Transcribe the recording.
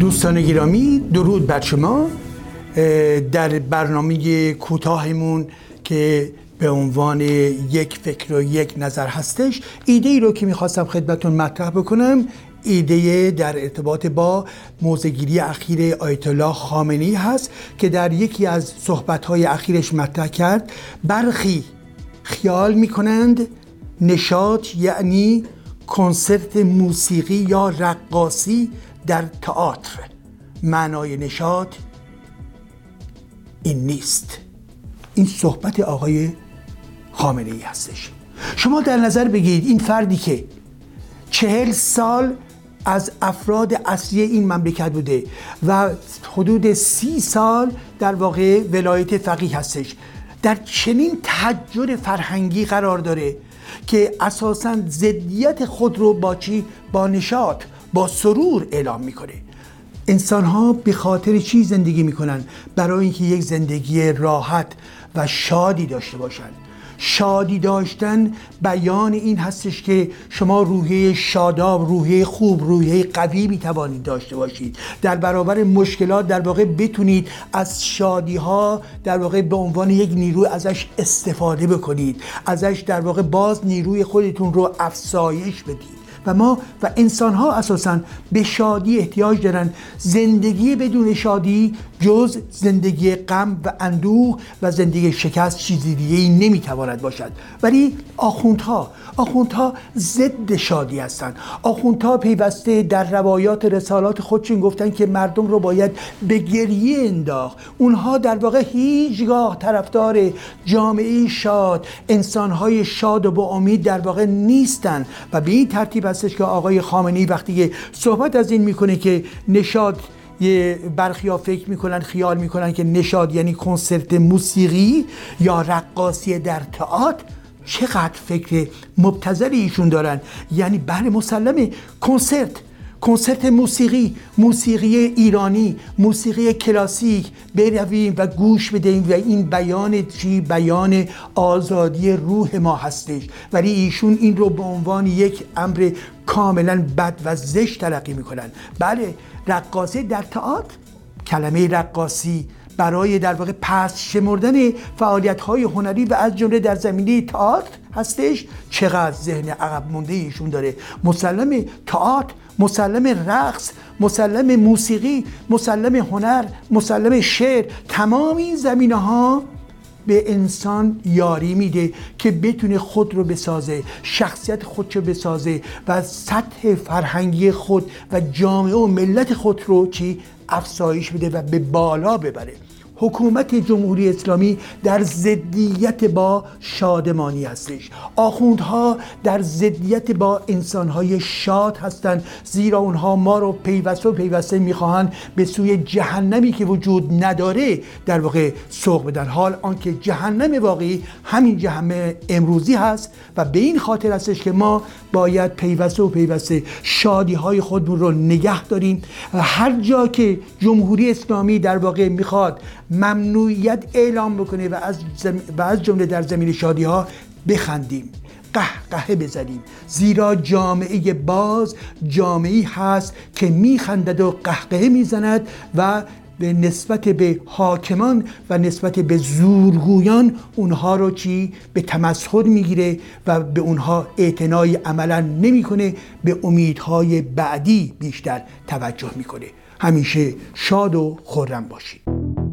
دوستان گرامی درود بر شما در برنامه کوتاهمون که به عنوان یک فکر و یک نظر هستش ایده ای رو که می‌خواستم خدمتون مطرح بکنم ایده در ارتباط با موزگیری اخیر آیت الله خامنی هست که در یکی از صحبتهای اخیرش مطرح کرد. برخی خیال می‌کنند نشاط یعنی کنسرت موسیقی یا رقاصی در تئاتر. معنای نشاط این نیست. این صحبت آقای خامنه ای هستش. شما در نظر بگیرید این فردی که چهل سال از افراد اصلی این مملکت بوده و حدود سی سال در واقع ولایت فقیه هستش. در چنین تحجر فرهنگی قرار داره که اساسا ضدیت خود رو با چی؟ با نشاط. با سرور اعلام می‌کنه. انسان ها به خاطر چی زندگی می‌کنن؟ برای اینکه یک زندگی راحت و شادی داشته باشند شادی داشتن بیان این هستش که شما روحیه شاداب روحیه خوب روحیه قوی می توانید داشته باشید. در برابر مشکلات در واقع بتونید از شادی ها در واقع به عنوان یک نیروی ازش استفاده بکنید. ازش در واقع باز نیروی خودتون رو افزایش بدید. و ما و انسان ها اساسا به شادی احتیاج دارن. زندگی بدون شادی جز زندگی غم و اندوه و زندگی شکست چیزی دیگه ای نمی‌تواند باشد. ولی آخوندها آخوندها ضد شادی هستند آخوندها پیوسته در روایات رسالات خودشون گفتن که مردم رو باید به گریه انداخت. اونها در واقع هیچگاه طرفدار جامعه شاد انسانهای شاد و با امید در واقع نیستند و به این ترتیب هستش که آقای خامنه‌ای وقتی صحبت از این می‌کنه که نشاد یه برخی ها فکر می‌کنن خیال می‌کنن که نشاد یعنی کنسرت موسیقی یا رقاصی در تئاتر چقدر فکر مبتذلی ایشون دارن؟ یعنی بله مسلمه کنسرت. کنسرت موسیقی موسیقی ایرانی موسیقی کلاسیک برویم و گوش بدهیم و این بیان چی؟ بیان آزادی روح ما هستش. ولی ایشون این رو به عنوان یک امر کاملا بد و زشت تلقی می‌کنن. بله رقاصی در تئاتر کلمه رقاصی برای در واقع پس شمردن فعالیت های هنری و از جمله در زمینه تئاتر هستش. چقدر ذهن عقب مونده ایشون داره. مسلم تئاتر مسلم رقص مسلم موسیقی مسلم هنر مسلم شعر تمام این زمینه ها به انسان یاری میده که بتونه خود رو بسازه شخصیت خودش رو بسازه و سطح فرهنگی خود و جامعه و ملت خود رو چی؟ افزایش بده و به بالا ببره. حکومت جمهوری اسلامی در ضدیت با شادمانی هستش. آخوندها در ضدیت با انسانهای شاد هستند زیرا اونها ما رو پیوسته و پیوسته می‌خواهند به سوی جهنمی که وجود نداره در واقع سوق بدن. حال آنکه جهنم واقعی همین جهنم امروزی هست و به این خاطر هستش که ما باید پیوسته و پیوسته شادی های خودمون رو نگه داریم. هر جا که جمهوری اسلامی در واقع می‌خواد ممنوعیت اعلام بکنه و از, و از جمله در زمین شادی ها بخندیم قهقه بزنیم. زیرا جامعه باز جامعه هست که میخندد و قهقه می‌زند و به نسبت به حاکمان و نسبت به زورگویان اونها رو چی؟ به تمسخر می‌گیره و به اونها اعتنای عملا نمی‌کنه به امیدهای بعدی بیشتر توجه می‌کنه. همیشه شاد و خورم باشید.